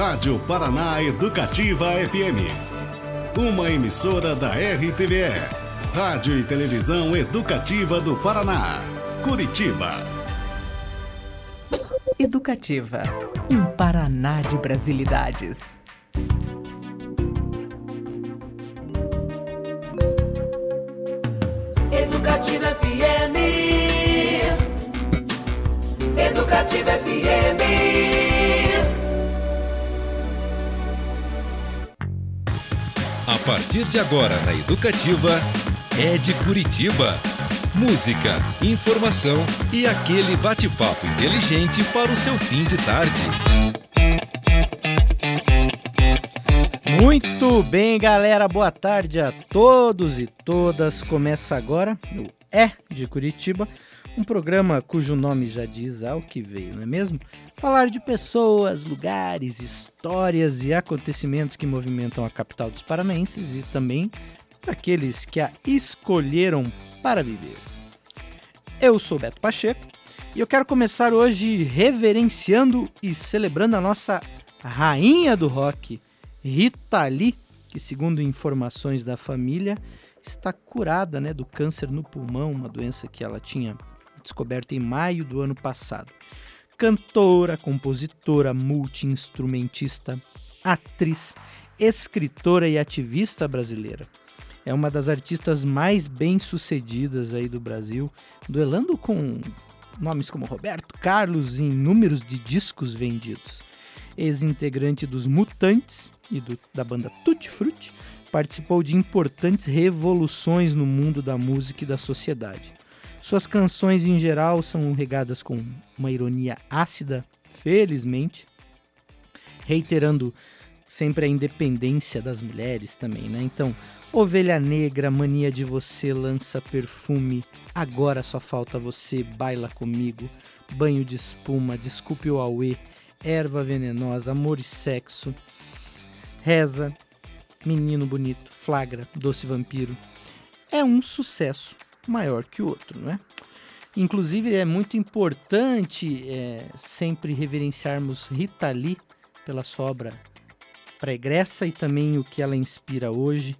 Rádio Paraná Educativa FM. Uma emissora da RTVE. Rádio e Televisão Educativa do Paraná. Curitiba. Educativa. Um Paraná de brasilidades. Educativa FM. Educativa FM. A partir de agora na Educativa, é de Curitiba. Música, informação e aquele bate-papo inteligente para o seu fim de tarde. Muito bem, galera. Boa tarde a todos e todas. Começa agora o É de Curitiba, um programa cujo nome já diz ao que veio, não é mesmo? Falar de pessoas, lugares, histórias e acontecimentos que movimentam a capital dos paranaenses e também daqueles que a escolheram para viver. Eu sou Beto Pacheco e eu quero começar hoje reverenciando e celebrando a nossa rainha do rock, Rita Lee, que segundo informações da família está curada né, do câncer no pulmão, uma doença que ela tinha descoberta em maio do ano passado. Cantora, compositora, multi-instrumentista, atriz, escritora e ativista brasileira. É uma das artistas mais bem-sucedidas aí do Brasil, duelando com nomes como Roberto Carlos em números de discos vendidos. Ex-integrante dos Mutantes e do, da banda Tutti Frutti, participou de importantes revoluções no mundo da música e da sociedade. Suas canções em geral são regadas com uma ironia ácida, felizmente, reiterando sempre a independência das mulheres também, né? Então, Ovelha Negra, Mania de Você, Lança Perfume, Agora Só Falta Você, Baila Comigo, Banho de Espuma, Desculpe o Aue, Erva Venenosa, Amor e Sexo, Reza, Menino Bonito, Flagra, Doce Vampiro. É um sucesso maior que o outro, não é? Inclusive é muito importante é, sempre reverenciarmos Rita Lee pela sua obra pregressa e também o que ela inspira hoje,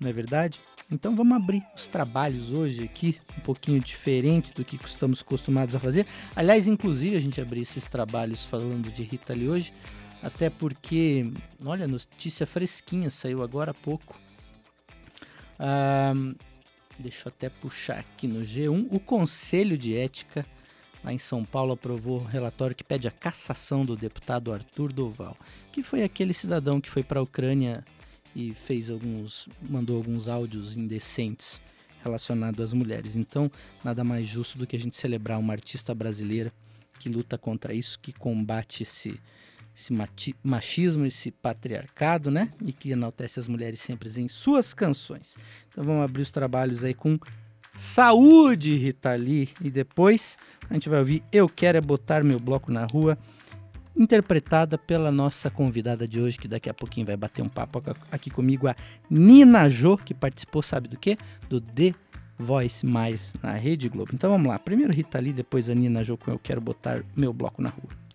não é verdade? Então vamos abrir os trabalhos hoje aqui, um pouquinho diferente do que estamos acostumados a fazer. Aliás, inclusive a gente abriu esses trabalhos falando de Rita Lee hoje, até porque, olha, notícia fresquinha, saiu agora há pouco. Ah, deixa eu até puxar aqui no G1. O Conselho de Ética lá em São Paulo aprovou um relatório que pede a cassação do deputado Arthur Doval, que foi aquele cidadão que foi para a Ucrânia e fez alguns, mandou alguns áudios indecentes relacionados às mulheres. Então, nada mais justo do que a gente celebrar uma artista brasileira que luta contra isso, que combate esse, esse machismo, esse patriarcado, né? E que enaltece as mulheres sempre em suas canções. Então vamos abrir os trabalhos aí com Saúde, Rita Lee. E depois a gente vai ouvir Eu Quero é Botar Meu Bloco na Rua, interpretada pela nossa convidada de hoje, que daqui a pouquinho vai bater um papo aqui comigo, a Nina Jo, que participou, sabe do quê? Do The Voice Mais na Rede Globo. Então vamos lá. Primeiro Rita Lee, depois a Nina Jo com Eu Quero Botar Meu Bloco na Rua.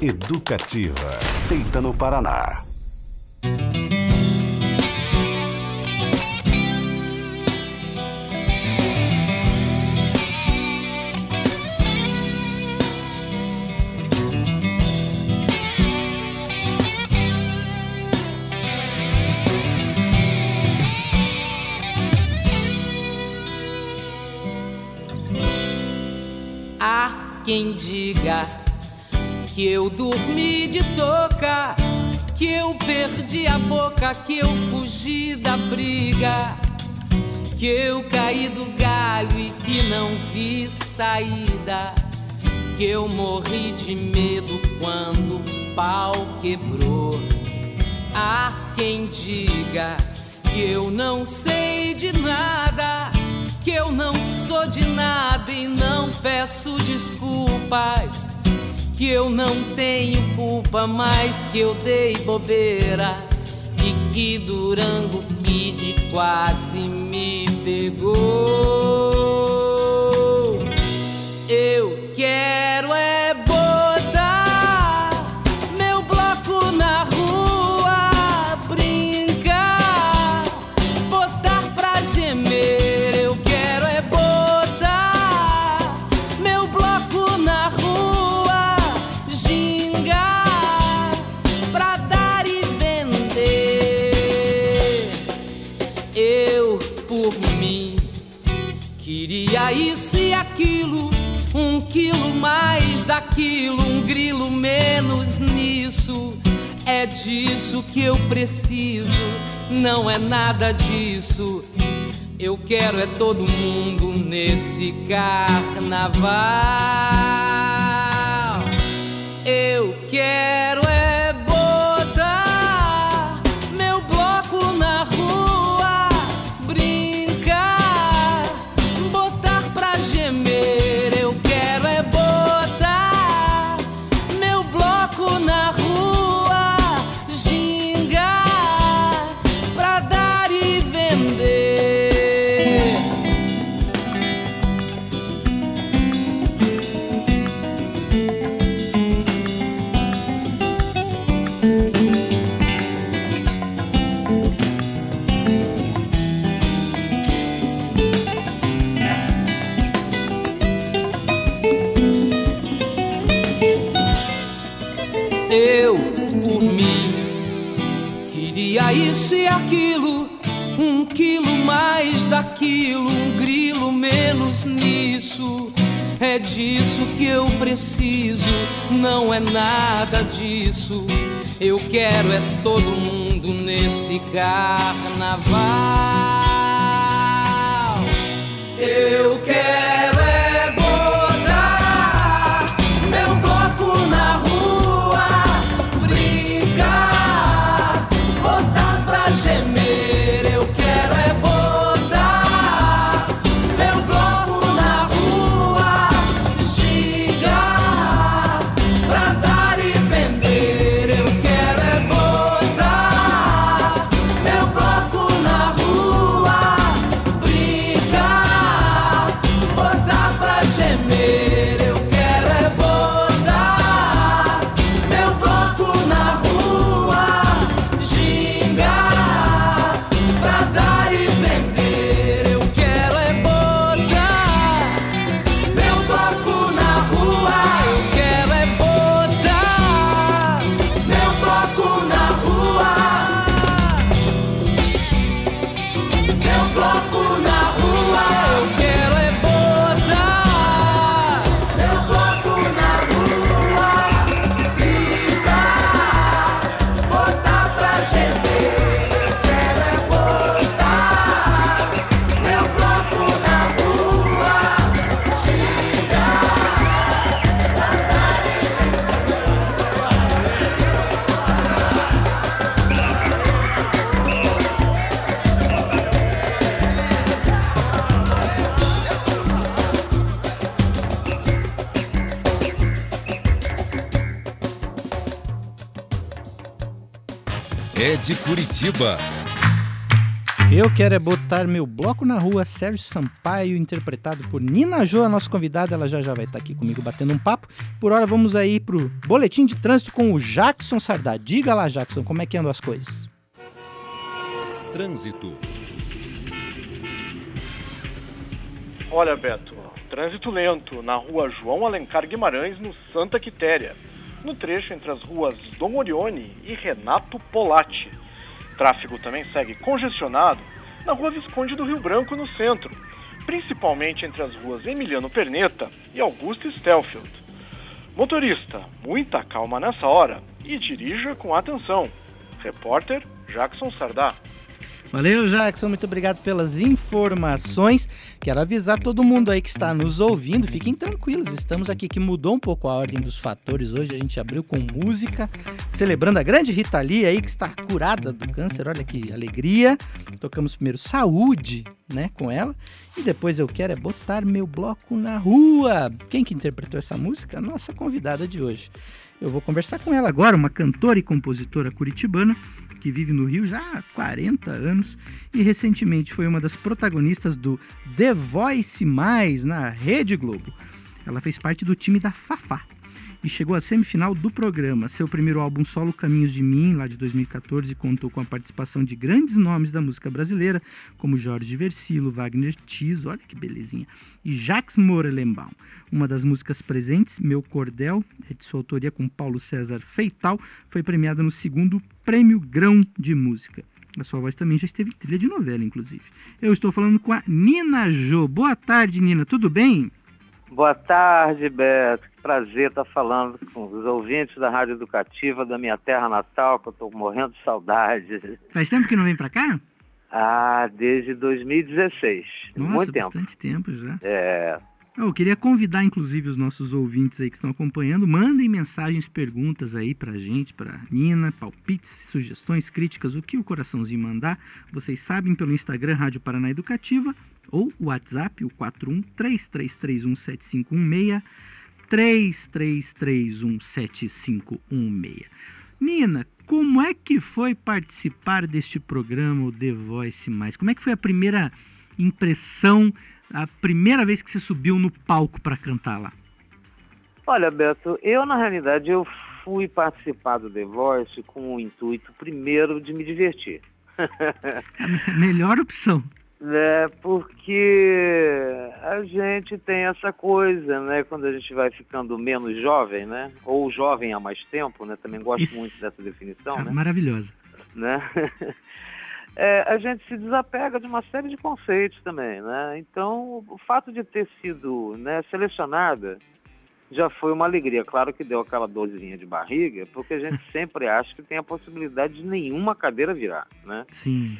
Educativa, feita no Paraná. Que eu dormi de toca, que eu perdi a boca, que eu fugi da briga, que eu caí do galho e que não vi saída, que eu morri de medo quando o pau quebrou. Há quem diga que eu não sei de nada, que eu não sou de nada e não peço desculpas que eu não tenho culpa, mas que eu dei bobeira e que Durango Kid quase me pegou. Eu quero É disso que eu preciso, não é nada disso. Eu quero é todo mundo nesse carnaval. Eu quero é queria isso e aquilo, um quilo mais daquilo, um grilo menos nisso. É disso que eu preciso, não é nada disso. Eu quero é todo mundo nesse carnaval. Eu quero É de Curitiba. Eu quero é botar meu bloco na rua, Sérgio Sampaio, interpretado por Nina Jô, a nossa convidada, ela já já vai estar aqui comigo batendo um papo. Por hora vamos aí pro boletim de trânsito com o Jackson Sardá. Diga lá, Jackson, como é que andam as coisas? Trânsito. Olha, Beto, trânsito lento na rua João Alencar Guimarães, no Santa Quitéria, no trecho entre as ruas Dom Orione e Renato Polatti. Tráfego também segue congestionado na rua Visconde do Rio Branco, no centro, principalmente entre as ruas Emiliano Perneta e Augusto Stelfield. Motorista, muita calma nessa hora e dirija com atenção. Repórter Jackson Sardá. Valeu, Jackson, muito obrigado pelas informações. Quero avisar todo mundo aí que está nos ouvindo, fiquem tranquilos, estamos aqui que mudou um pouco a ordem dos fatores. Hoje a gente abriu com música, celebrando a grande Rita Lee aí que está curada do câncer. Olha que alegria. Tocamos primeiro Saúde, né, com ela, e depois eu quero é botar meu bloco na rua. Quem que interpretou essa música? A nossa convidada de hoje. Eu vou conversar com ela agora, uma cantora e compositora curitibana que vive no Rio já há 40 anos e recentemente foi uma das protagonistas do The Voice Mais na Rede Globo. Ela fez parte do time da Fafá e chegou à semifinal do programa. Seu primeiro álbum solo Caminhos de Mim, lá de 2014, contou com a participação de grandes nomes da música brasileira, como Jorge Versilo, Wagner Tiso, olha que belezinha, e Jacques Morelenbaum. Uma das músicas presentes, Meu Cordel, é de sua autoria com Paulo César Feital, foi premiada no segundo Prêmio Grão de Música. A sua voz também já esteve em trilha de novela, inclusive. Eu estou falando com a Nina Jo. Boa tarde, Nina. Tudo bem? Boa tarde, Beto. Que prazer estar falando com os ouvintes da Rádio Educativa da minha terra natal, que eu estou morrendo de saudade. Faz tempo que não vem para cá? Ah, desde 2016. Nossa, Muito tempo. bastante tempo já. É, Eu queria convidar, inclusive, os nossos ouvintes aí que estão acompanhando, mandem mensagens, perguntas aí pra gente, pra Nina, palpites, sugestões, críticas, o que o coraçãozinho mandar. Vocês sabem pelo Instagram Rádio Paraná Educativa ou o WhatsApp, o 41 33317516, 33317516. Nina, como é que foi participar deste programa, o The Voice Mais? Como é que foi a primeira impressão, a primeira vez que você subiu no palco para cantar lá? Olha, Beto, eu na realidade eu fui participar do The Voice com o intuito primeiro de me divertir. A me- melhor opção. Né? Porque a gente tem essa coisa, né? Quando a gente vai ficando menos jovem, né? Ou jovem há mais tempo, né? Também gosto Isso. muito dessa definição, Ah, né? Maravilhosa. né? É, a gente se desapega de uma série de conceitos também, né? Então, o fato de ter sido né, selecionada já foi uma alegria. Claro que deu aquela dorzinha de barriga, porque a gente sempre acha que tem a possibilidade de nenhuma cadeira virar, né? Sim.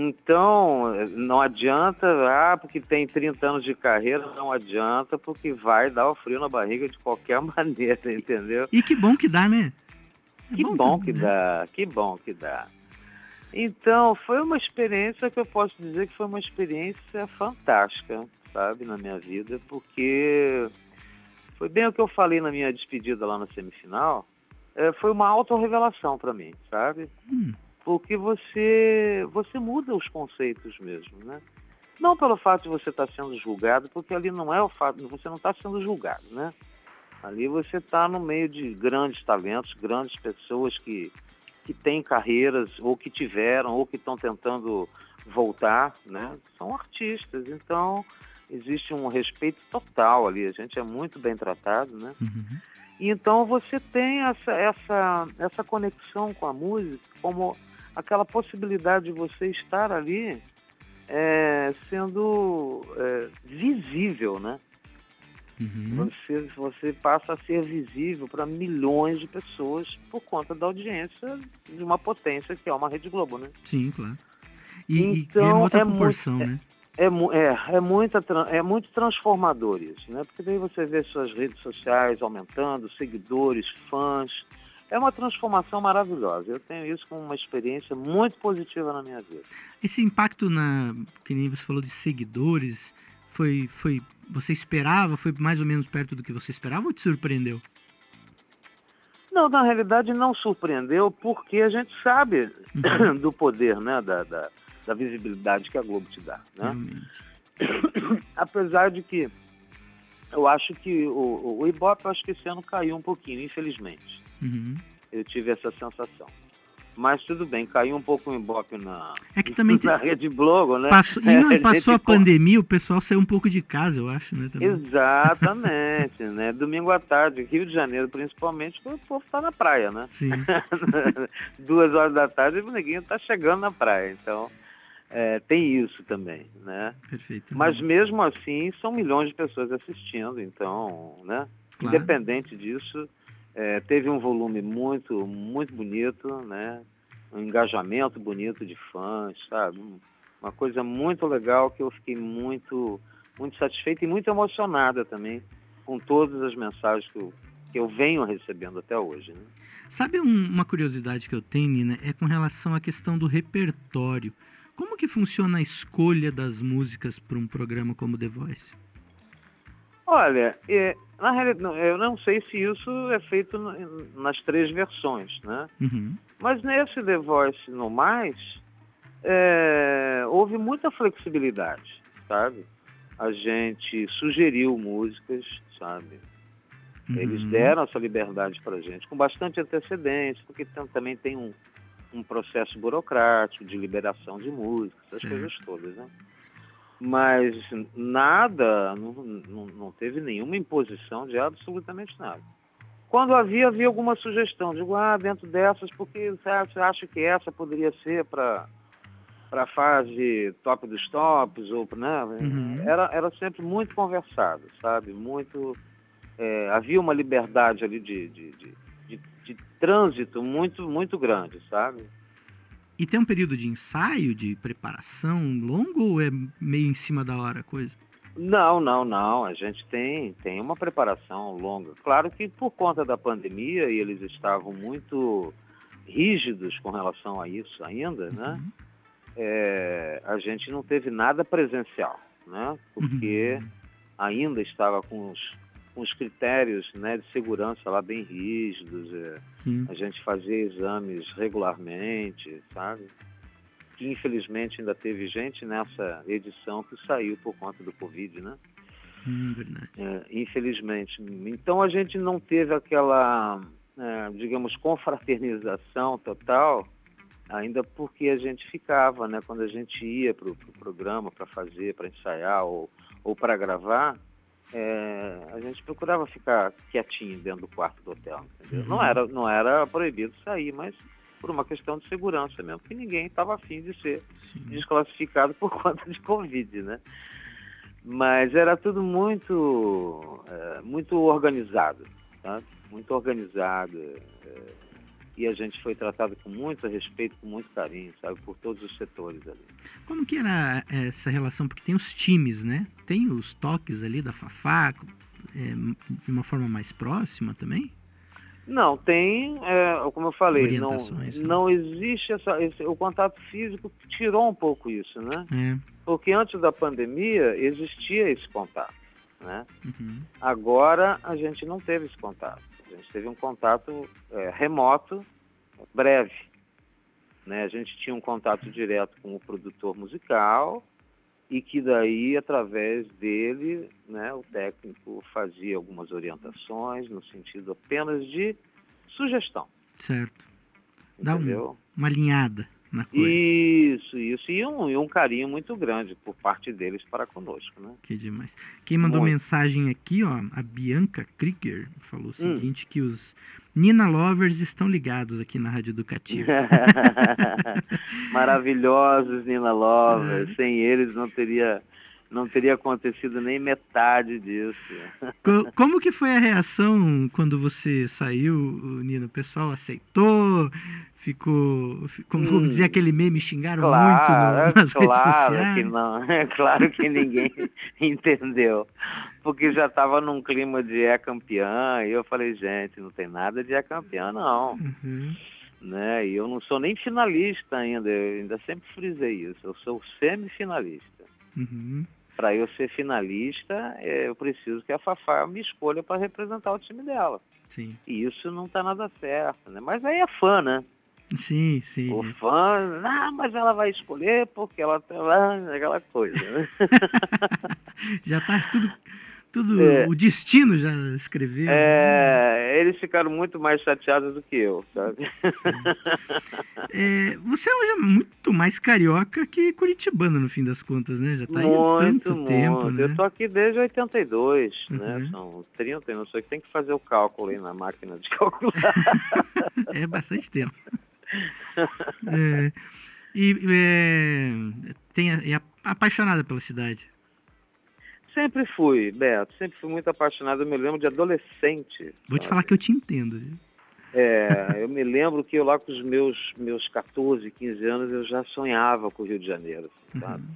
Então, não adianta, ah, porque tem 30 anos de carreira, não adianta, porque vai dar o frio na barriga de qualquer maneira, entendeu? E que bom que dá, né? É Que bom, também, que né? dá, que bom que dá. Então, foi uma experiência que eu posso dizer que foi uma experiência fantástica, sabe, na minha vida, porque foi bem o que eu falei na minha despedida lá na semifinal, é, foi uma autorrevelação para mim, sabe? Hum, Porque você, você muda os conceitos mesmo, né? Não pelo fato de você estar sendo julgado, porque ali não é o fato, você não está sendo julgado, né? Ali você está no meio de grandes talentos, grandes pessoas que, que têm carreiras, ou que tiveram, ou que estão tentando voltar, né? São artistas, então existe um respeito total ali, a gente é muito bem tratado, né? uhum. E então você tem essa, essa, essa conexão com a música como aquela possibilidade de você estar ali é, sendo é, visível, né? Uhum. Você, você passa a ser visível para milhões de pessoas por conta da audiência de uma potência que é uma Rede Globo, né? Sim, claro. E, e Então, é uma outra é proporção, é- né? É, mu- é, é, muita, é muito transformador isso, né? Porque daí você vê suas redes sociais aumentando, seguidores, fãs. É uma transformação maravilhosa. Eu tenho isso como uma experiência muito positiva na minha vida. Esse impacto na, que nem você falou de seguidores, foi, foi, você esperava, foi mais ou menos perto do que você esperava ou te surpreendeu? Não, na realidade não surpreendeu porque a gente sabe do poder, né? Da, da, da visibilidade que a Globo te dá, né? Realmente. Apesar de que eu acho que o, o, o Ibope, acho que esse ano caiu um pouquinho, infelizmente. Uhum. Eu tive essa sensação. Mas tudo bem, caiu um pouco o Ibope na, É que também tem- na Rede Globo, né? Passou, e não, A e passou a pandemia, o pessoal saiu um pouco de casa, eu acho, né? Também. Exatamente, né? Domingo à tarde, Rio de Janeiro principalmente, o povo tá na praia, né? Sim. Duas horas da tarde o neguinho tá chegando na praia, então é, tem isso também, né? Perfeito. Mas mesmo assim, são milhões de pessoas assistindo, então, né? Claro. Independente disso, é, teve um volume muito, muito bonito, né? Um engajamento bonito de fãs, sabe? Um- Uma coisa muito legal que eu fiquei muito, muito satisfeita e muito emocionada também com todas as mensagens que eu, que eu venho recebendo até hoje. Né? Sabe um- uma curiosidade que eu tenho, Nina? É com relação à questão do repertório. Como que funciona a escolha das músicas para um programa como The Voice? Olha, é, na realidade, eu não sei se isso é feito nas três versões, né? Uhum. Mas nesse The Voice no Mais, é, houve muita flexibilidade, sabe? A gente sugeriu músicas, sabe? Eles Uhum. deram essa liberdade para a gente, com bastante antecedência, porque tam- também tem um, um processo burocrático de liberação de músicas, essas Certo. coisas todas, né? Mas nada, não, não, não teve nenhuma imposição de absolutamente nada. Quando havia, havia alguma sugestão. Digo, ah, dentro dessas, porque você acha que essa poderia ser para para a fase top dos tops, ou, né? Uhum. Era, era sempre muito conversado, sabe? Muito. É, havia uma liberdade ali de, de, de, de, de trânsito muito, muito grande, sabe? E tem um período de ensaio, de preparação longo ou é meio em cima da hora a coisa? Não, não, não. A gente tem, tem uma preparação longa. Claro que por conta da pandemia, e eles estavam muito rígidos com relação a isso ainda, né? uhum. É, a gente não teve nada presencial, né? Porque uhum. ainda estava com os, com os critérios né, de segurança lá bem rígidos. É. A gente fazia exames regularmente, sabe? que infelizmente ainda teve gente nessa edição que saiu por conta do Covid, né? Hum. É, infelizmente. Então a gente não teve aquela, é, digamos, confraternização total, ainda porque a gente ficava, né? Quando a gente ia para o pro programa para fazer, para ensaiar ou, ou para gravar, é, a gente procurava ficar quietinho dentro do quarto do hotel? Uhum. Não, era, não era proibido sair, mas por uma questão de segurança mesmo, que ninguém estava afim de ser Sim. desclassificado por conta de Covid, né? Mas era tudo muito, é, muito organizado, tá? muito organizado. É, e a gente foi tratado com muito respeito, com muito carinho, sabe, por todos os setores ali. Como que era essa relação? Porque tem os times, né? Tem os toques ali da Fafá, é, de uma forma mais próxima também? Não, tem, é, como eu falei, não, né? não existe essa, esse, o contato físico tirou um pouco isso, né? É. Porque antes da pandemia existia esse contato, né? Uhum. Agora a gente não teve esse contato. A gente teve um contato é, remoto, breve. Né? A gente tinha um contato direto com o produtor musical e que daí, através dele, né, o técnico fazia algumas orientações no sentido apenas de sugestão. Certo. Dá um, uma alinhada na coisa. Isso, isso. E um, e um carinho muito grande por parte deles para conosco, né? Que demais. Quem mandou muito. mensagem aqui, ó, a Bianca Krieger, falou o hum. seguinte, hum. que os Nina Lovers estão ligados aqui na Rádio Educativa. Maravilhosos Nina Lovers. Sem eles não teria não teria acontecido nem metade disso. Como que foi a reação quando você saiu, Nina? O pessoal aceitou? Ficou, como, hum, dizia aquele meme, xingaram claro, muito no, nas claro redes sociais? Que não, é claro que ninguém entendeu, porque já estava num clima de é campeã, e eu falei, gente, não tem nada de é campeã, não. Uhum. Né? E eu não sou nem finalista ainda, eu ainda sempre frisei isso, eu sou semifinalista. Uhum. Para eu ser finalista, é, eu preciso que a Fafá me escolha para representar o time dela. Sim. E isso não está nada certo, né? Mas aí é fã, né? Sim, sim. O fã, ah, mas ela vai escolher porque ela tem lá, aquela coisa, né? já tá tudo, tudo é, o destino já escreveu. É, né? eles ficaram muito mais chateados do que eu, sabe? É, você hoje é muito mais carioca que curitibano, no fim das contas, né? Já tá muito, aí tanto muito. tempo, né? Eu tô aqui desde 82, né? uhum. né? São 30, não sei, tem que fazer o cálculo aí na máquina de calcular. é bastante tempo é, e é, tem, é apaixonada pela cidade? Sempre fui, Beto. Sempre fui muito apaixonado. Eu me lembro de adolescente. Vou sabe? te falar que eu te entendo. É, eu me lembro que eu lá com os meus, meus 14, 15 anos eu já sonhava com o Rio de Janeiro, sabe? Uhum.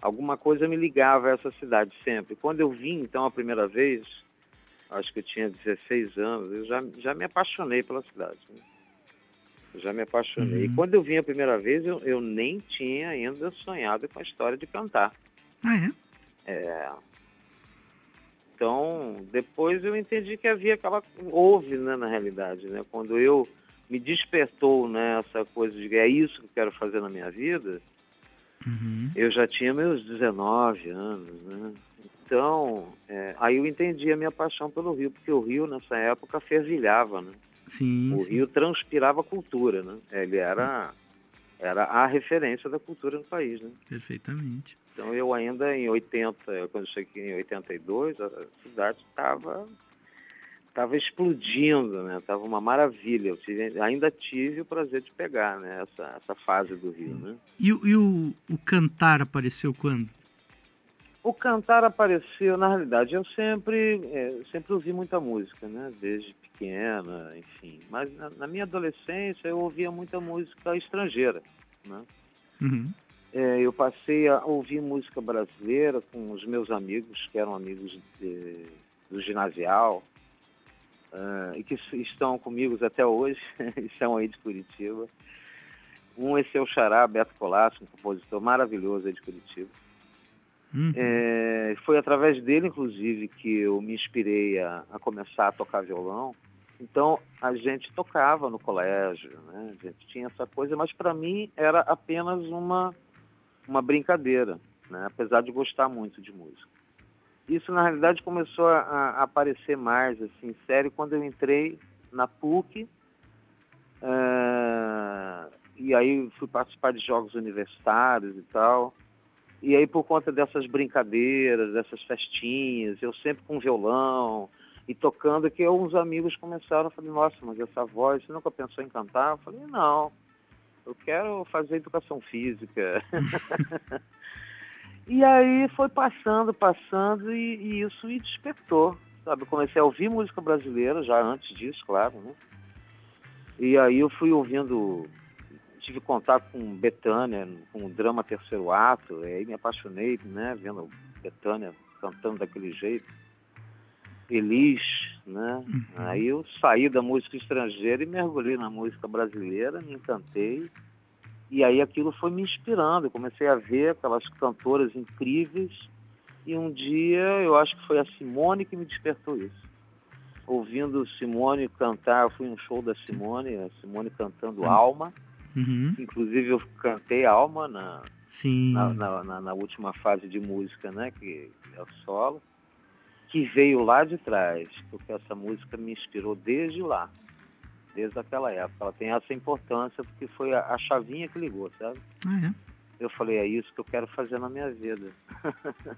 Alguma coisa me ligava a essa cidade sempre. Quando eu vim, então, a primeira vez, acho que eu tinha 16 anos, eu já, já me apaixonei pela cidade. Né? Já me apaixonei. Uhum. E quando eu vim a primeira vez, eu, eu nem tinha ainda sonhado com a história de cantar. Ah, é? É. Então, depois eu entendi que havia aquela. Houve, né, na realidade, né? Quando eu me despertou né, essa coisa de é isso que eu quero fazer na minha vida, uhum. eu já tinha meus 19 anos, né? Então, é, aí eu entendi a minha paixão pelo Rio, porque o Rio, nessa época, fervilhava, né? Sim, o sim. Rio transpirava cultura, né? Ele era, era a referência da cultura no país, né? Perfeitamente. Então eu ainda em 80, quando cheguei em 82, a cidade estava estava explodindo, né? Tava uma maravilha. Eu tive, ainda tive o prazer de pegar, né? Essa, essa fase do Rio, né? E, o- e o, o cantar apareceu quando? O cantar apareceu, na realidade, eu sempre, é, sempre ouvi muita música, né? Desde pequena, enfim. Mas na, na minha adolescência eu ouvia muita música estrangeira, né? Uhum. É, eu passei a ouvir música brasileira com os meus amigos, que eram amigos de- do ginasial, ah, e que estão comigo até hoje, e são aí de Curitiba. Um é seu xará, Beto Colasso, um compositor maravilhoso aí de Curitiba. Uhum. É, foi através dele, inclusive, que eu me inspirei a, a começar a tocar violão. Então, a gente tocava no colégio, né? a gente tinha essa coisa, mas para mim era apenas uma, uma brincadeira, né? apesar de gostar muito de música. Isso, na realidade, começou a, a aparecer mais, assim, sério, quando eu entrei na PUC, é, e aí fui participar de jogos universitários e tal. E aí, por conta dessas brincadeiras, dessas festinhas, eu sempre com violão e tocando, que uns amigos começaram a falar, nossa, mas essa voz, você nunca pensou em cantar? Eu falei, não, eu quero fazer educação física. e aí foi passando, passando, e, e isso me despertou, sabe? Eu comecei a ouvir música brasileira, já antes disso, claro, né? E aí eu fui ouvindo tive contato com Betânia, com o drama Terceiro Ato, e aí me apaixonei, né, vendo Betânia cantando daquele jeito. Elis, né? Aí eu saí da música estrangeira e mergulhei na música brasileira, me encantei. E aí aquilo foi me inspirando, eu comecei a ver aquelas cantoras incríveis. E um dia, eu acho que foi a Simone que me despertou isso. Ouvindo Simone cantar, eu fui em um show da Simone, a Simone cantando Alma. Uhum. Inclusive eu cantei Alma na, na, na- na- na última fase de música, né? Que é o solo, que veio lá de trás, porque essa música me inspirou desde lá, desde aquela época. Ela tem essa importância porque foi a, a chavinha que ligou, sabe? Ah, é? Eu falei, é isso que eu quero fazer na minha vida.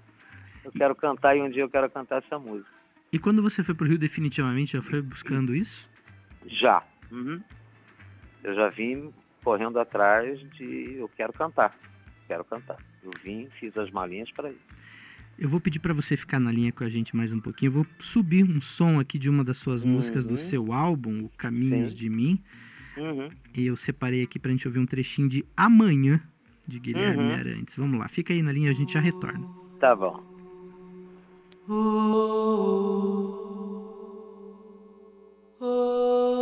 eu quero cantar e um dia eu quero cantar essa música. E quando você foi pro Rio, definitivamente já foi buscando isso? Já. Uhum. Eu já vim correndo atrás de eu quero cantar. Quero cantar. Eu vim, fiz as malinhas para isso. Eu vou pedir pra você ficar na linha com a gente mais um pouquinho. Eu vou subir um som aqui de uma das suas músicas do Uhum. seu álbum, O Caminhos Sim. de Mim. Uhum. E eu separei aqui pra gente ouvir um trechinho de Amanhã, de Guilherme Uhum. Arantes. Vamos lá, fica aí na linha, a gente já retorna. Tá bom. Amanhã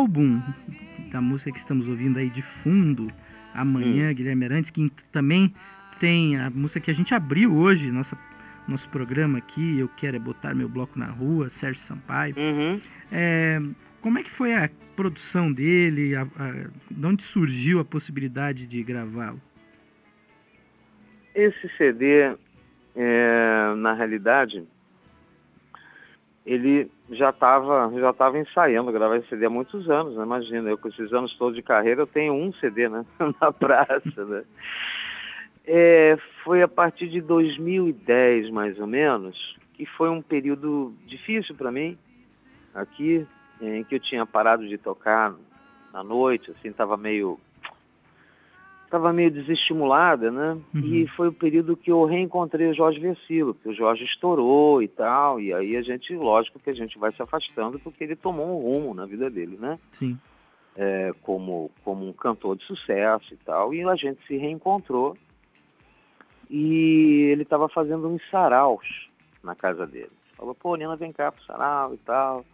álbum da música que estamos ouvindo aí de fundo, Amanhã, Guilherme Arantes, que também tem a música que a gente abriu hoje, nossa, nosso programa aqui, Eu Quero é Botar Meu Bloco na Rua, Sérgio Sampaio. Uhum. É, como é que foi a produção dele? A, a, de onde surgiu a possibilidade de gravá-lo? Esse CD, é, na realidade, ele já estava já tava ensaiando gravar esse CD há muitos anos, né? Imagina, eu com esses anos todos de carreira, eu tenho um CD, né? Na praça, né? É, foi a partir de 2010, mais ou menos, que foi um período difícil para mim, aqui, em que eu tinha parado de tocar na noite, assim, estava meio estava meio desestimulada, né? Uhum. E foi o período que eu reencontrei o Jorge Versilo, porque o Jorge estourou e tal, e aí a gente, lógico que a gente vai se afastando porque ele tomou um rumo na vida dele, né? Sim. É, como, como um cantor de sucesso e tal, e a gente se reencontrou e ele estava fazendo uns saraus na casa dele. Falou, pô, Nina, vem cá pro sarau e tal.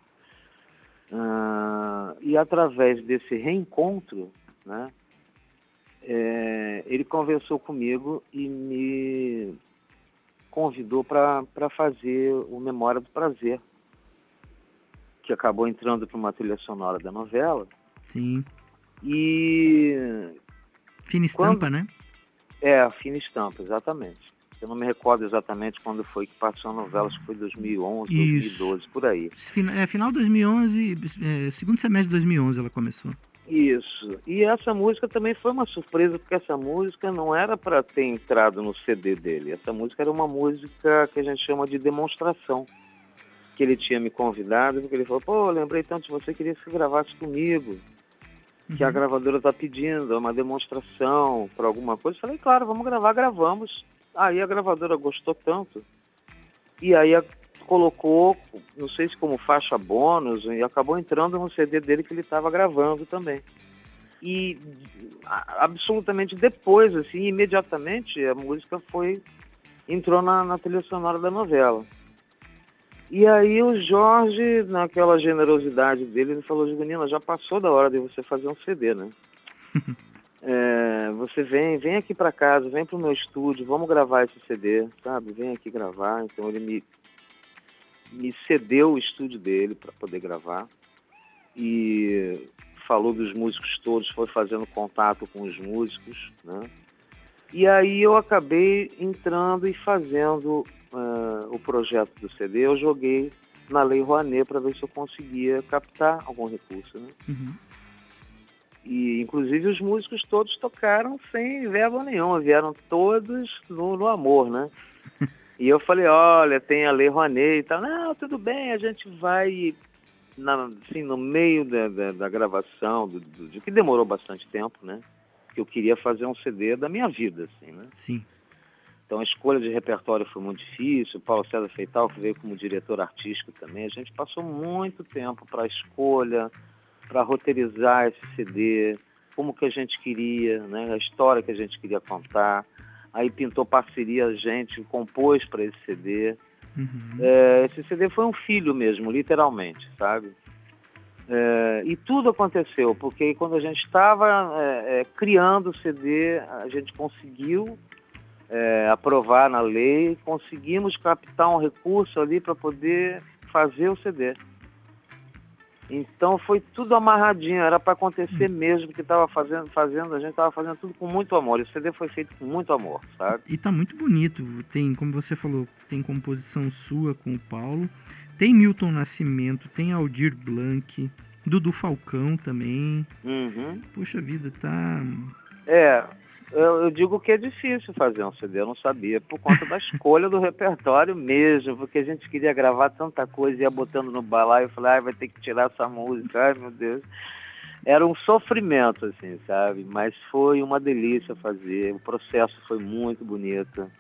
Ah, e através desse reencontro, né? É, ele conversou comigo e me convidou para fazer o Memória do Prazer, que acabou entrando para uma trilha sonora da novela. Sim. E. Fina estampa, quando... né? É, fina estampa, exatamente. Eu não me recordo exatamente quando foi que passou a novela, acho que foi 2011, Isso. 2012, por aí. É, final de 2011, é, segundo semestre de 2011 ela começou. Isso. E essa música também foi uma surpresa, porque essa música não era para ter entrado no CD dele. Essa música era uma música que a gente chama de demonstração. Que ele tinha me convidado, porque ele falou: pô, lembrei tanto de você, queria que você gravasse comigo. Que a uhum. gravadora está pedindo, é uma demonstração para alguma coisa. Eu falei: claro, vamos gravar, gravamos. Aí a gravadora gostou tanto. E aí a colocou, não sei se como faixa bônus, e acabou entrando no CD dele que ele estava gravando também. E absolutamente depois, assim, imediatamente, a música foi entrou na, na trilha sonora da novela. E aí o Jorge, naquela generosidade dele, ele falou, Juvenina, já passou da hora de você fazer um CD, né? é, você vem, vem aqui para casa, vem para o meu estúdio, vamos gravar esse CD, sabe? Vem aqui gravar. Então ele me me cedeu o estúdio dele para poder gravar e falou dos músicos todos, foi fazendo contato com os músicos, né? E aí eu acabei entrando e fazendo uh, o projeto do CD. Eu joguei na Lei Rouanet para ver se eu conseguia captar algum recurso, né? Uhum. E inclusive os músicos todos tocaram sem verba nenhuma, vieram todos no, no amor, né? E eu falei, olha, tem a Lei Rouanet e tal. Não, tudo bem, a gente vai, na, assim, no meio da, da, da gravação, do, do, do, que demorou bastante tempo, né? Que eu queria fazer um CD da minha vida, assim, né? Sim. Então a escolha de repertório foi muito difícil. O Paulo César Feital, que veio como diretor artístico também, a gente passou muito tempo para a escolha, para roteirizar esse CD, como que a gente queria, né? A história que a gente queria contar aí pintou parceria, a gente compôs para esse CD. Uhum. É, esse CD foi um filho mesmo, literalmente, sabe? É, e tudo aconteceu, porque quando a gente estava é, é, criando o CD, a gente conseguiu é, aprovar na lei, conseguimos captar um recurso ali para poder fazer o CD. Então foi tudo amarradinho, era para acontecer mesmo que estava fazendo, fazendo, a gente estava fazendo tudo com muito amor. O CD foi feito com muito amor, sabe? E tá muito bonito. Tem, como você falou, tem composição sua com o Paulo, tem Milton Nascimento, tem Aldir Blanc, Dudu Falcão também. Uhum. Puxa vida, tá. É, eu, eu, digo que é difícil fazer um CD, eu não sabia, por conta da escolha do repertório mesmo, porque a gente queria gravar tanta coisa, ia botando no balaio, eu falei, ah, vai ter que tirar essa música, ai meu Deus. Era um sofrimento, assim, sabe? Mas foi uma delícia fazer, o processo foi muito bonito,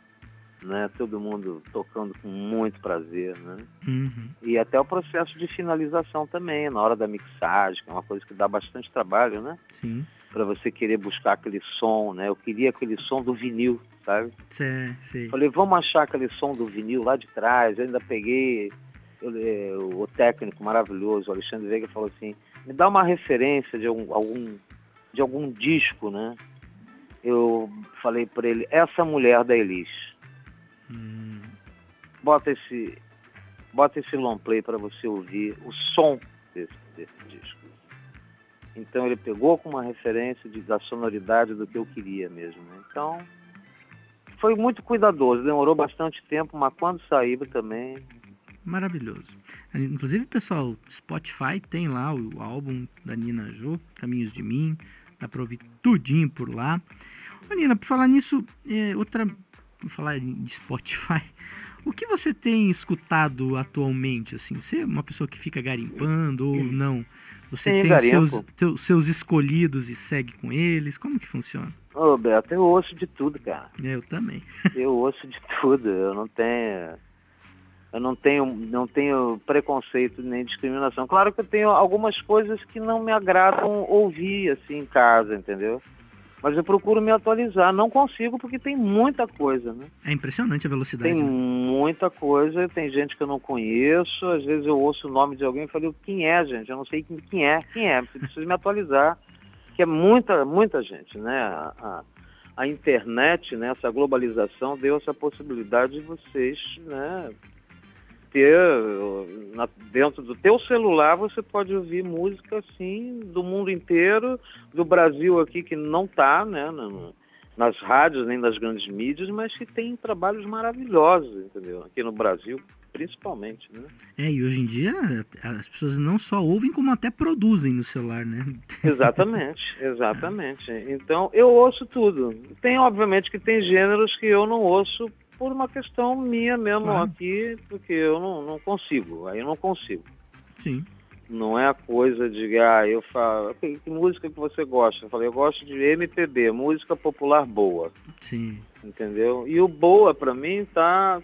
né? Todo mundo tocando com muito prazer, né? Uhum. E até o processo de finalização também, na hora da mixagem, que é uma coisa que dá bastante trabalho, né? Sim para você querer buscar aquele som, né? Eu queria aquele som do vinil, sabe? Sim, sim. Falei, vamos achar aquele som do vinil lá de trás. Eu ainda peguei eu, o técnico maravilhoso, o Alexandre Veiga, falou assim, me dá uma referência de algum, algum de algum disco, né? Eu falei para ele, essa mulher da Elis. Hum. Bota esse bota esse long play para você ouvir o som desse. desse disco. Então ele pegou com uma referência de, da sonoridade do que eu queria mesmo. Né? Então foi muito cuidadoso, demorou bastante tempo, mas quando saiu também. Maravilhoso. Inclusive, pessoal, Spotify tem lá o álbum da Nina Jô, Caminhos de Mim, dá para ouvir tudinho por lá. Ô, Nina, por falar nisso, é, outra. Vou falar de Spotify. O que você tem escutado atualmente? Assim, você é uma pessoa que fica garimpando ou não? Você Sim, tem seus, teus- seus escolhidos e segue com eles? Como que funciona? Ô, Beto, eu ouço de tudo, cara. Eu também. Eu ouço de tudo. Eu não tenho. Eu não tenho, não tenho preconceito nem discriminação. Claro que eu tenho algumas coisas que não me agradam ouvir assim em casa, entendeu? Mas eu procuro me atualizar. Não consigo porque tem muita coisa, né? É impressionante a velocidade. Tem né? muita coisa, tem gente que eu não conheço, às vezes eu ouço o nome de alguém e falo, quem é, gente? Eu não sei quem, é, quem é, preciso me atualizar, que é muita, muita gente, né? A, a, a internet, né, essa globalização deu essa possibilidade de vocês, né, ter na- dentro do teu celular você pode ouvir música assim do mundo inteiro, do Brasil aqui que não está, né, no- nas rádios nem nas grandes mídias, mas que tem trabalhos maravilhosos, entendeu? Aqui no Brasil, principalmente, né? É, e hoje em dia as pessoas não só ouvem, como até produzem no celular, né? Exatamente, exatamente. Então eu ouço tudo. Tem obviamente que tem gêneros que eu não ouço por uma questão minha mesmo Claro. aqui, porque eu não, não consigo, aí eu não consigo. Sim. Não é a coisa de, ah, eu falo, que, que música que você gosta? Eu falei, eu gosto de MPB, música popular boa, Sim. entendeu? E o boa para mim tá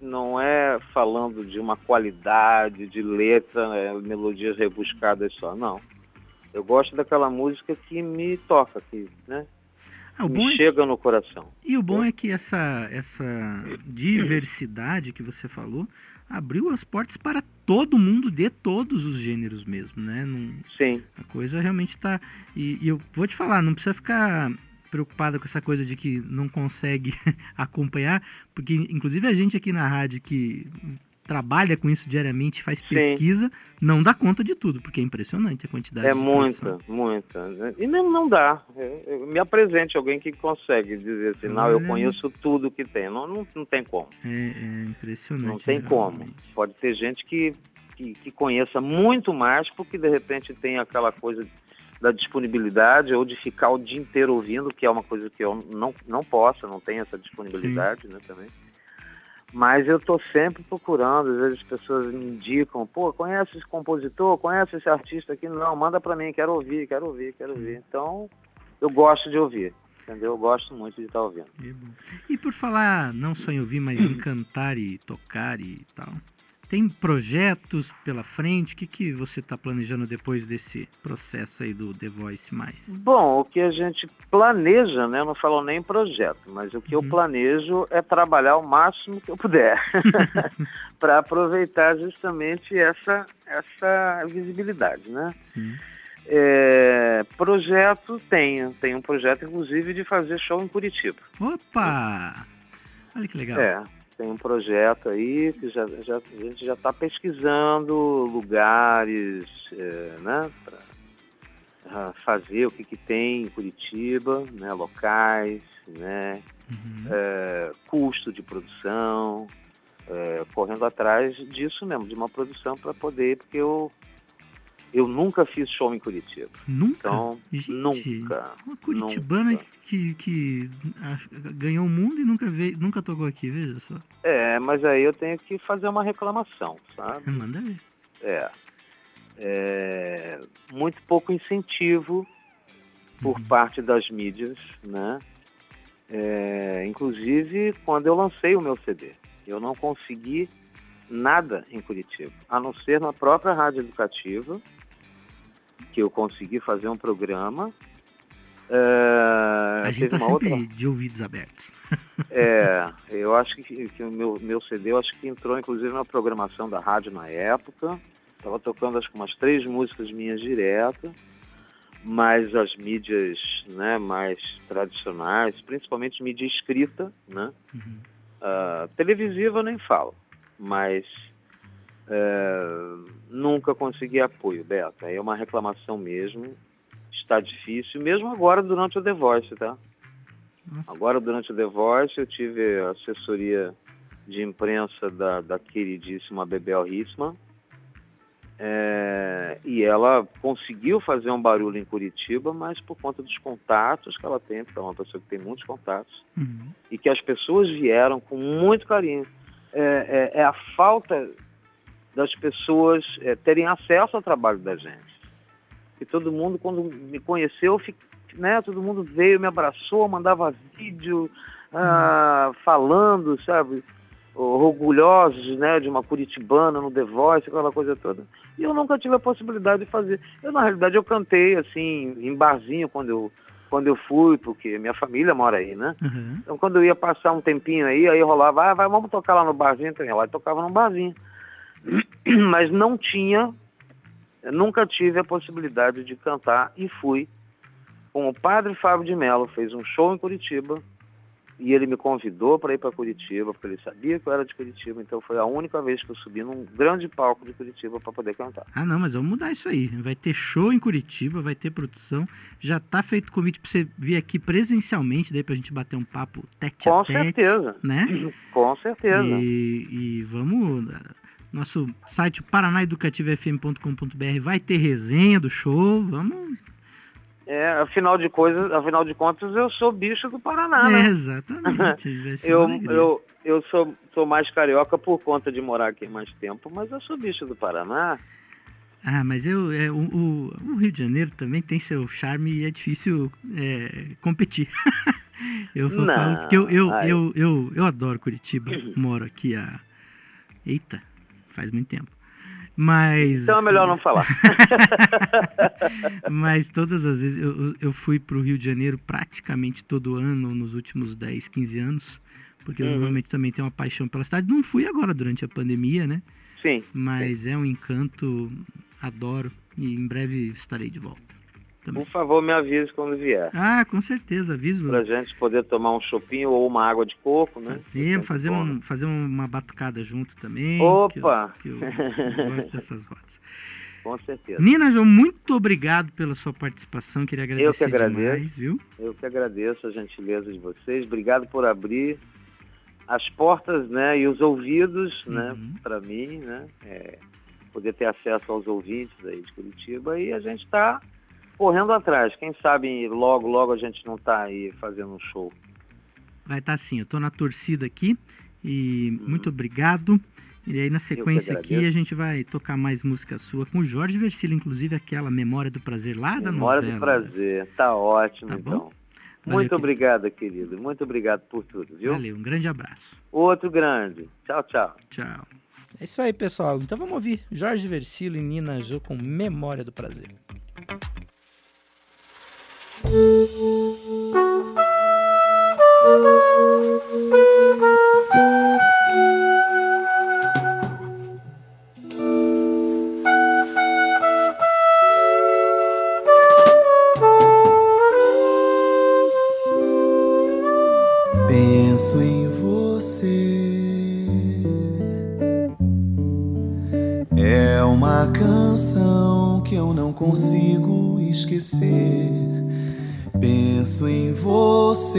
não é falando de uma qualidade de letra, né, melodias rebuscadas só, não. Eu gosto daquela música que me toca, que, né, Ah, me é chega no coração. E o bom é que essa, essa diversidade que você falou abriu as portas para todo mundo de todos os gêneros mesmo, né? Não- Sim, a coisa realmente está. E, e eu vou te falar, não precisa ficar preocupada com essa coisa de que não consegue acompanhar, porque inclusive a gente aqui na rádio que trabalha com isso diariamente, faz pesquisa, não dá conta de tudo, porque é impressionante a quantidade é de muita, produção. muita. E não, não dá. Eu- eu- me apresente alguém que consegue dizer assim, não, eu Olha. conheço tudo que tem. Não, não, não tem como. É, é impressionante. Não tem como. realmente. Pode ter gente que, que, que conheça muito mais porque de repente tem aquela coisa da disponibilidade ou de ficar o dia inteiro ouvindo, que é uma coisa que eu não, não posso, não tenho essa disponibilidade né, também. Mas eu estou sempre procurando, às vezes as pessoas me indicam, pô, conhece esse compositor, conhece esse artista aqui? Não, manda para mim, quero ouvir, quero ouvir, quero ouvir. Então, eu gosto de ouvir, entendeu? Eu gosto muito de estar ouvindo. É bom. E por falar não só em ouvir, mas em cantar e tocar e tal, tem projetos pela frente? O que, que você está planejando depois desse processo aí do The Voice mais? Bom, o que a gente planeja, né? Eu não falo nem projeto, mas o que eu Uhum. planejo é trabalhar o máximo que eu puder para aproveitar justamente essa, essa visibilidade, né? Sim. É, projeto tenho, tenho um projeto inclusive de fazer show em Curitiba. Opa! Olha que legal. É, tem um projeto aí que já, já, a gente já está pesquisando lugares, é, né, para fazer o que, que tem em Curitiba, né, locais, né, Uhum. é, custo de produção, é, correndo atrás disso mesmo, de uma produção para poder, porque eu, eu nunca fiz show em Curitiba. Nunca? Então, Gente, nunca. Uma curitibana nunca. que, que ganhou o mundo e nunca, veio, nunca tocou aqui, veja só. É, mas aí eu tenho que fazer uma reclamação, sabe? Manda ver. É. É, muito pouco incentivo por Uhum. parte das mídias, né? É, inclusive quando eu lancei o meu CD, eu não consegui nada em Curitiba, a não ser na própria rádio educativa, que eu consegui fazer um programa. É, A gente tá sempre outra- de ouvidos abertos. é, eu acho que, que o meu, meu CD, eu acho que entrou inclusive na programação da rádio na época. Estava tocando acho que umas três músicas minhas direto, mas as mídias né, mais tradicionais, principalmente mídia escrita, né? Uhum. Ah, televisiva eu nem falo, mas é, nunca consegui apoio, Beto. Aí é uma reclamação mesmo. Está difícil, mesmo agora durante o The Voice, tá? Nossa. Agora durante o The Voice eu tive assessoria de imprensa da, da queridíssima Bebel Hissman. É, e ela conseguiu fazer um barulho em Curitiba, mas por conta dos contatos que ela tem, porque é uma pessoa que tem muitos contatos, Uhum. e que as pessoas vieram com muito carinho. É, é- é a falta das pessoas é, terem acesso ao trabalho da gente. E todo mundo, quando me conheceu, né, todo mundo veio, me abraçou, mandava vídeo ah, falando, sabe, orgulhosos né, de uma curitibana no The Voice, aquela coisa toda. E eu nunca tive a possibilidade de fazer. Eu, na realidade, eu cantei, assim, em barzinho quando eu, quando eu fui, porque minha família mora aí, né? Uhum. Então, quando eu ia passar um tempinho aí, aí rolava, ah, vai, vamos tocar lá no barzinho. Então, eu ia lá e tocava no barzinho. Mas não tinha, nunca tive a possibilidade de cantar e fui com o padre Fábio de Mello, fez um show em Curitiba e ele me convidou para ir para Curitiba, porque ele sabia que eu era de Curitiba, então foi a única vez que eu subi num grande palco de Curitiba para poder cantar. Ah, não, mas vamos mudar isso aí. Vai ter show em Curitiba, vai ter produção. Já tá feito convite pra você vir aqui presencialmente, daí pra gente bater um papo tete Com a tete. certeza. Né? Com certeza. E, e vamos. Nosso site paranaeducativofm.com.br vai ter resenha do show. Vamos. É, afinal de coisas, afinal de contas, eu sou bicho do Paraná, É, né? exatamente. Eu, eu, eu sou, sou mais carioca por conta de morar aqui mais tempo, mas eu sou bicho do Paraná. Ah, mas eu, é, o, o- o Rio de Janeiro também tem seu charme e é difícil é, competir. eu Não, porque eu, eu, ai. eu, eu, eu adoro Curitiba. Moro aqui há. Eita, faz muito tempo. Mas. Então é melhor não falar. Mas todas as vezes eu, eu- eu fui para o Rio de Janeiro praticamente todo ano nos últimos 10, 15 anos, porque eu Uhum. normalmente também tenho uma paixão pela cidade. Não fui agora durante a pandemia, né? Sim. Mas é um encanto, adoro e em breve estarei de volta. Também. Por favor, me avise quando vier. Ah, com certeza, aviso. Pra gente poder tomar um chopinho ou uma água de coco, né? Fazer, fazer, um, né? fazer uma batucada junto também. Opa! Que eu, que eu- eu gosto dessas rodas. Com certeza. Nina João, muito obrigado pela sua participação. Queria agradecer agradeço. demais, viu? Eu que agradeço a gentileza de vocês. Obrigado por abrir as portas, né, e os ouvidos, né, Uhum. para mim, né, é, poder ter acesso aos ouvintes aí de Curitiba e a gente está correndo atrás. Quem sabe logo, logo a gente não está aí fazendo um show. Vai estar assim, eu tô na torcida aqui e muito obrigado. E aí na sequência aqui a gente vai tocar mais música sua com o Jorge Versilo, inclusive aquela Memória do Prazer lá da Memória novela. do prazer. Tá ótimo, Tá então. Valeu, Muito querido. obrigado, querido. Muito obrigado por tudo, viu? Valeu, um grande abraço. Outro grande. Tchau, tchau. Tchau. É isso aí, pessoal. Então vamos ouvir Jorge Versilo e Nina Jô com Memória do Prazer. Penso em você. É uma canção que eu não consigo esquecer. Penso em você.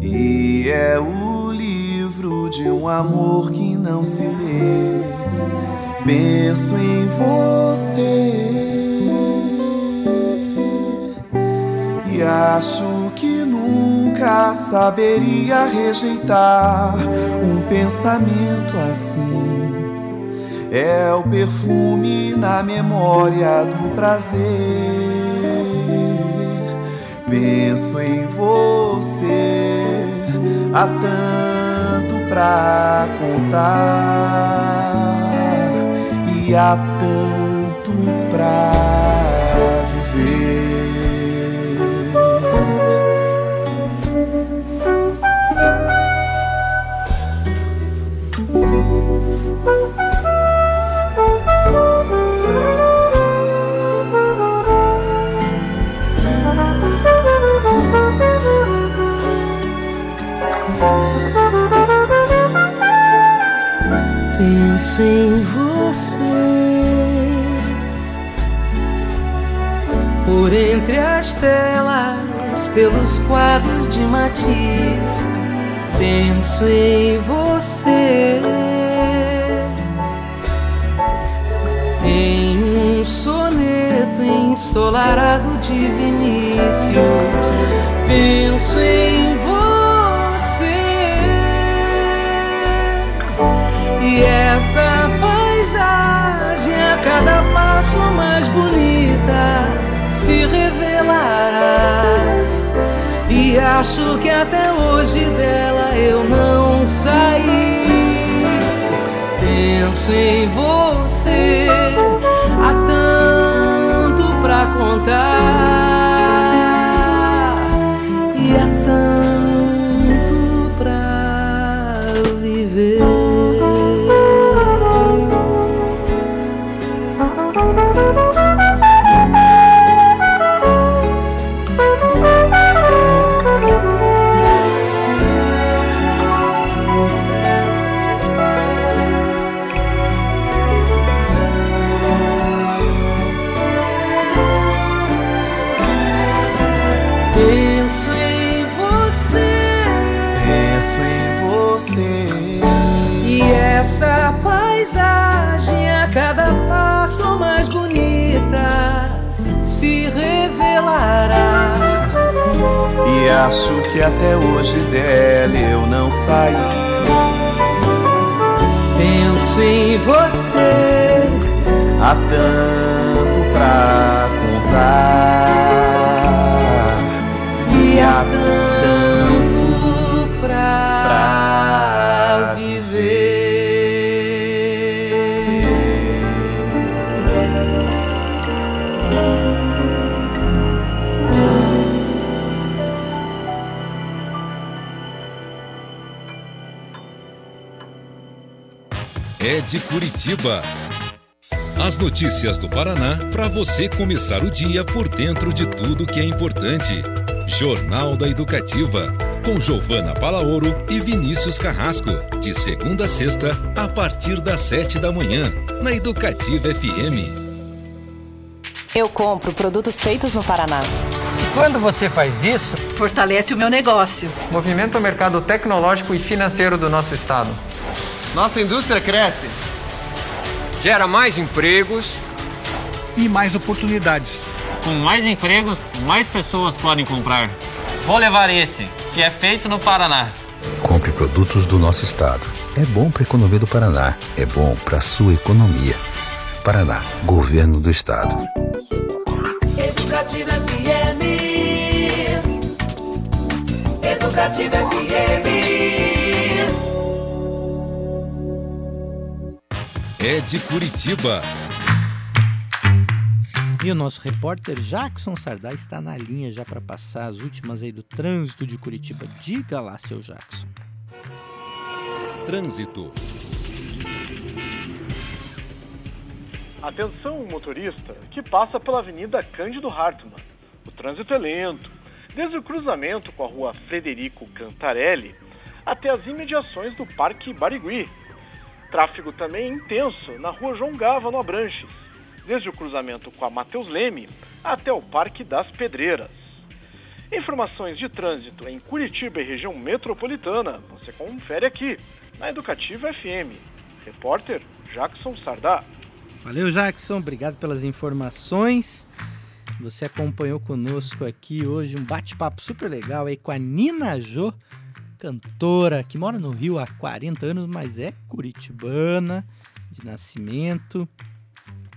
E é o livro de um amor que não se lê. Penso em você. E acho que nunca saberia rejeitar um pensamento assim. É o perfume na memória do prazer. Penso em você, há tanto pra contar e há tanto pra penso em você. Por entre as telas, pelos quadros de matiz, penso em você. Em um soneto ensolarado de Vinícius, penso em E essa paisagem a cada passo mais bonita se revelará. E acho que até hoje dela eu não saí. Penso em você, há tanto pra contar. Que até hoje dela eu não saí. Penso em você. Há tanto pra contar. De Curitiba. As notícias do Paraná para você começar o dia por dentro de tudo que é importante. Jornal da Educativa. Com Giovana Palaoro e Vinícius Carrasco. De segunda a sexta, a partir das sete da manhã. Na Educativa FM. Eu compro produtos feitos no Paraná. Quando você faz isso, fortalece o meu negócio. Movimenta o mercado tecnológico e financeiro do nosso estado. Nossa indústria cresce. Gera mais empregos e mais oportunidades. Com mais empregos, mais pessoas podem comprar. Vou levar esse, que é feito no Paraná. Compre produtos do nosso estado. É bom para a economia do Paraná. É bom para a sua economia. Paraná, Governo do Estado. Educativa FM. Educativa FM. É de Curitiba. E o nosso repórter Jackson Sardá está na linha já para passar as últimas aí do trânsito de Curitiba. Diga lá, seu Jackson. Trânsito. Atenção, motorista, que passa pela Avenida Cândido Hartmann. O trânsito é lento, desde o cruzamento com a rua Frederico Cantarelli até as imediações do Parque Barigui. Tráfego também intenso na rua João Gava, no Abranches, desde o cruzamento com a Mateus Leme até o Parque das Pedreiras. Informações de trânsito em Curitiba e região metropolitana você confere aqui, na Educativa FM. Repórter Jackson Sardá. Valeu, Jackson. Obrigado pelas informações. Você acompanhou conosco aqui hoje um bate-papo super legal aí com a Nina Jô, cantora que mora no Rio há 40 anos, mas é curitibana de nascimento.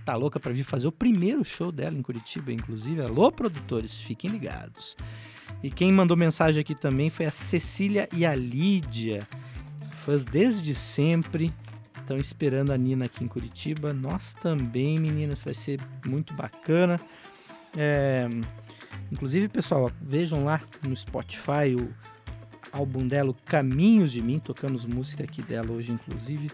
Tá louca para vir fazer o primeiro show dela em Curitiba, inclusive. Alô, produtores, fiquem ligados. E quem mandou mensagem aqui também foi a Cecília e a Lídia, fãs desde sempre estão esperando a Nina aqui em Curitiba. Nós também, meninas, vai ser muito bacana. É, inclusive, pessoal, vejam lá no Spotify o álbum dela, Caminhos de Mim. Tocamos música aqui dela hoje, inclusive,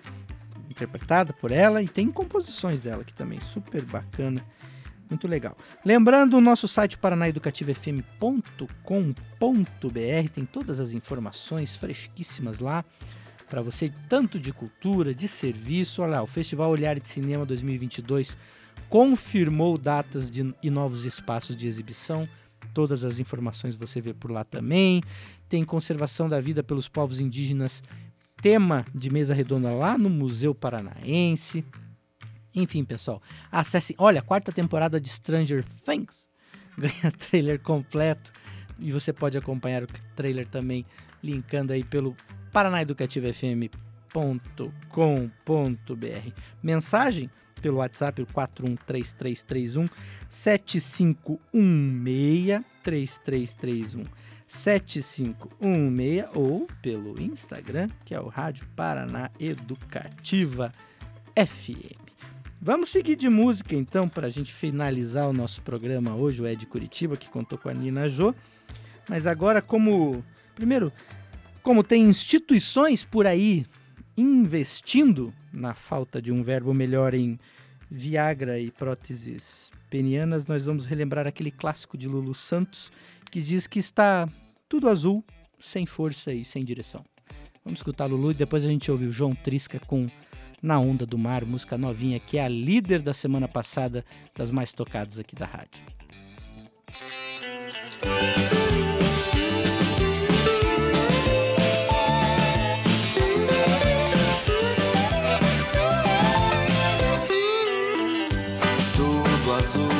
interpretada por ela. E tem composições dela aqui também, super bacana. Muito legal. Lembrando, o nosso site paranaeducativofm.com.br tem todas as informações fresquíssimas lá para você, tanto de cultura, de serviço. Olha lá, o Festival Olhar de Cinema 2022 confirmou datas de, e novos espaços de exibição. Todas as informações você vê por lá também. Tem conservação da vida pelos povos indígenas, tema de mesa redonda lá no Museu Paranaense. Enfim, pessoal, acesse. Olha, quarta temporada de Stranger Things ganha trailer completo e você pode acompanhar o trailer também linkando aí pelo paranaeducativofm.com.br. Mensagem pelo WhatsApp 413331 7516 3331 7516 ou pelo Instagram, que é o Rádio Paraná Educativa FM. Vamos seguir de música então para a gente finalizar o nosso programa hoje, o Ed Curitiba, que contou com a Nina Jô. Mas agora, como. Primeiro, como tem instituições por aí investindo, na falta de um verbo melhor, em Viagra e próteses penianas, nós vamos relembrar aquele clássico de Lulu Santos que diz que está tudo azul, sem força e sem direção. Vamos escutar Lulu e depois a gente ouve o João Trisca com Na Onda do Mar, música novinha, que é a líder da semana passada das mais tocadas aqui da rádio. azul.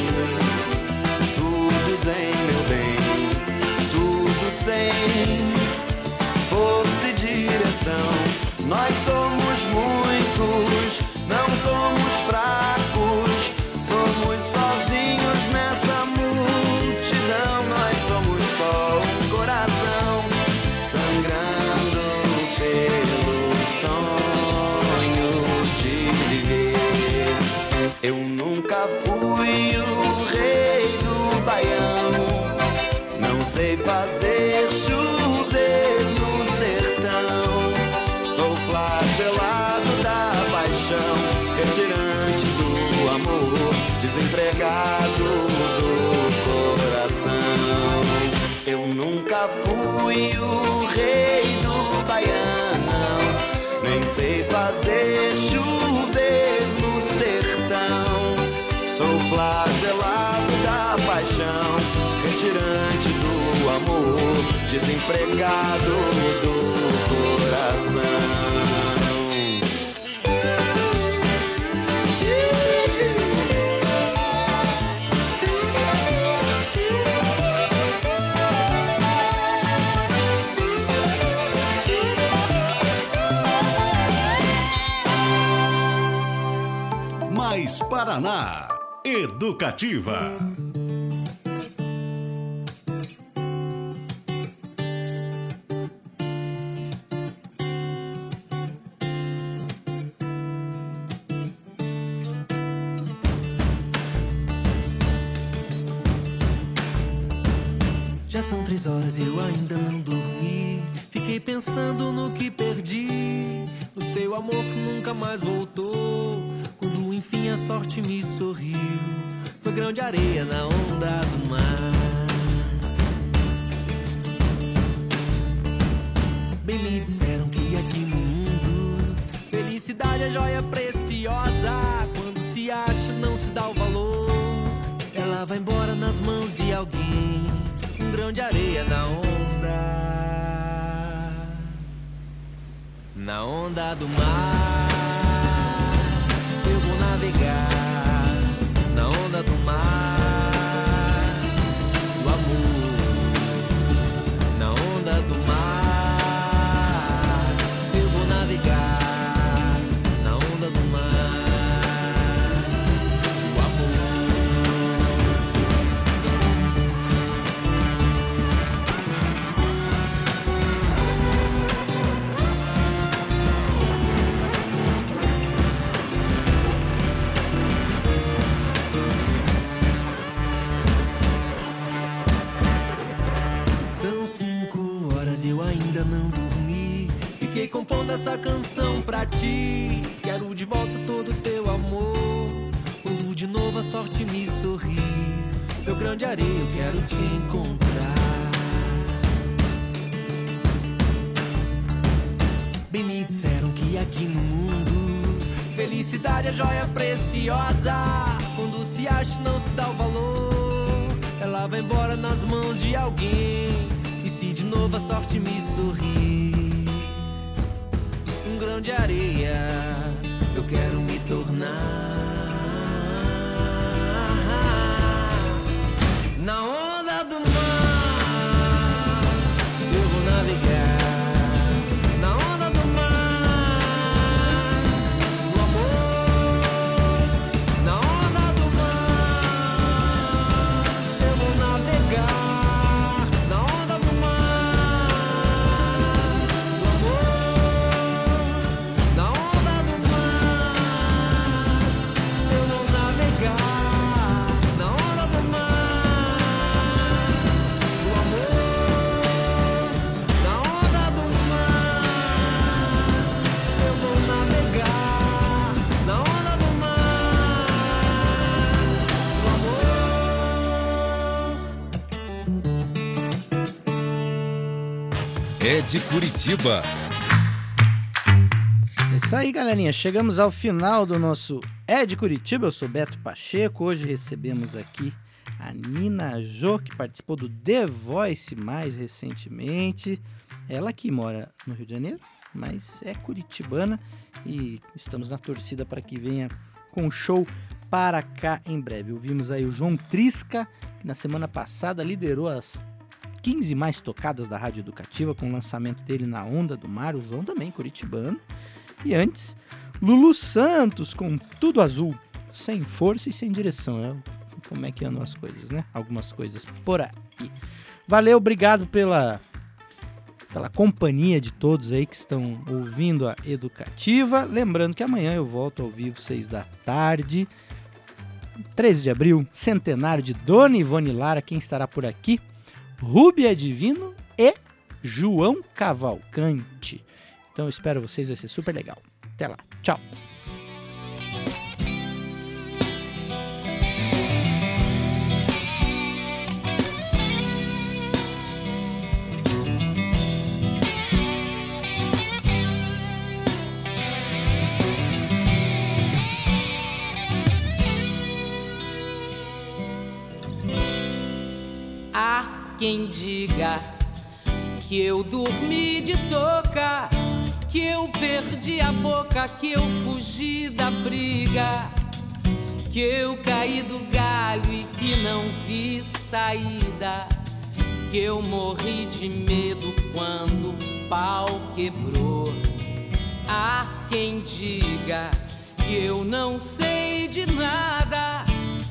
sem força e direção. Nós somos muitos, não somos fracos, somos sozinhos nessa multidão. Nós somos só um coração sangrando pelo sonho de viver. Eu nunca fui o rei do baião, não sei fazer desempregado do coração. Mais Paraná. Educativa. E eu ainda não dormi. Fiquei pensando no que perdi. No teu amor que nunca mais voltou. Quando enfim a sorte me sorriu. Foi grande areia na onda do mar. Bem me disseram que aqui no mundo felicidade é joia preciosa. Quando se acha, não se dá o valor. Ela vai embora nas mãos de alguém. Grão de areia na onda. Na onda do mar. Eu vou navegar. Na onda do mar. Do amor. Na onda do mar. Ainda não dormi. Fiquei compondo essa canção pra ti. Quero de volta todo teu amor. Quando de novo a sorte me sorrir. Meu grande areia, eu quero te encontrar. Bem me disseram que aqui no mundo felicidade é joia preciosa. Quando se acha, não se dá o valor. Ela vai embora nas mãos de alguém. Novo a sorte me sorrir, um grão de areia eu quero me tornar. De Curitiba. É isso aí, galerinha. Chegamos ao final do nosso É de Curitiba. Eu sou Beto Pacheco. Hoje recebemos aqui a Nina Jo, que participou do The Voice mais recentemente. Ela que mora no Rio de Janeiro, mas é curitibana e estamos na torcida para que venha com um show para cá em breve. Ouvimos aí o João Trisca, que na semana passada liderou as 15 mais tocadas da Rádio Educativa com o lançamento dele na Onda do Mar, o João também curitibano. E antes, Lulu Santos com Tudo Azul, sem força e sem direção. É como é que andam as coisas, né? Algumas coisas por aí. Valeu, obrigado pela pela companhia de todos aí que estão ouvindo a Educativa. Lembrando que amanhã eu volto ao vivo, 6 da tarde. 13 de abril, centenário de Dona Ivone Lara. Quem estará por aqui? Rúbia Divino e João Cavalcante. Então eu espero vocês, vai ser super legal. Até lá, tchau. Quem diga que eu dormi de toca, que eu perdi a boca, que eu fugi da briga, que eu caí do galho e que não vi saída, que eu morri de medo quando o pau quebrou. Há quem diga que eu não sei de nada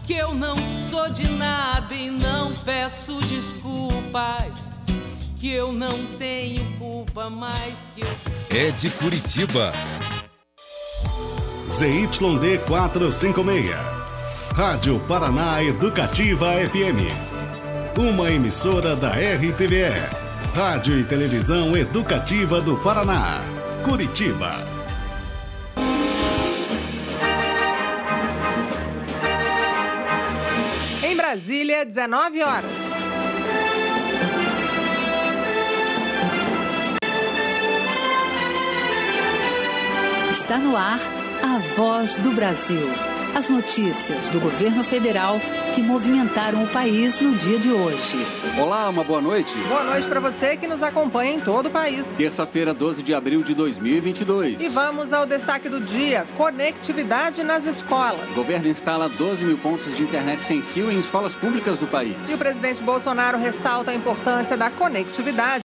que eu não sou de nada e não peço desculpas, que eu não tenho culpa mais que eu. É de Curitiba. ZYD 456. Rádio Paraná Educativa FM. Uma emissora da RTVE. Rádio e Televisão Educativa do Paraná. Curitiba. Brasília, 19 horas. Está no ar a voz do Brasil. As notícias do governo federal que movimentaram o país no dia de hoje. Olá, uma boa noite. Boa noite para você que nos acompanha em todo o país. Terça-feira, 12 de abril de 2022. E vamos ao destaque do dia: conectividade nas escolas. O governo instala 12 mil pontos de internet sem fio em escolas públicas do país. E o presidente Bolsonaro ressalta a importância da conectividade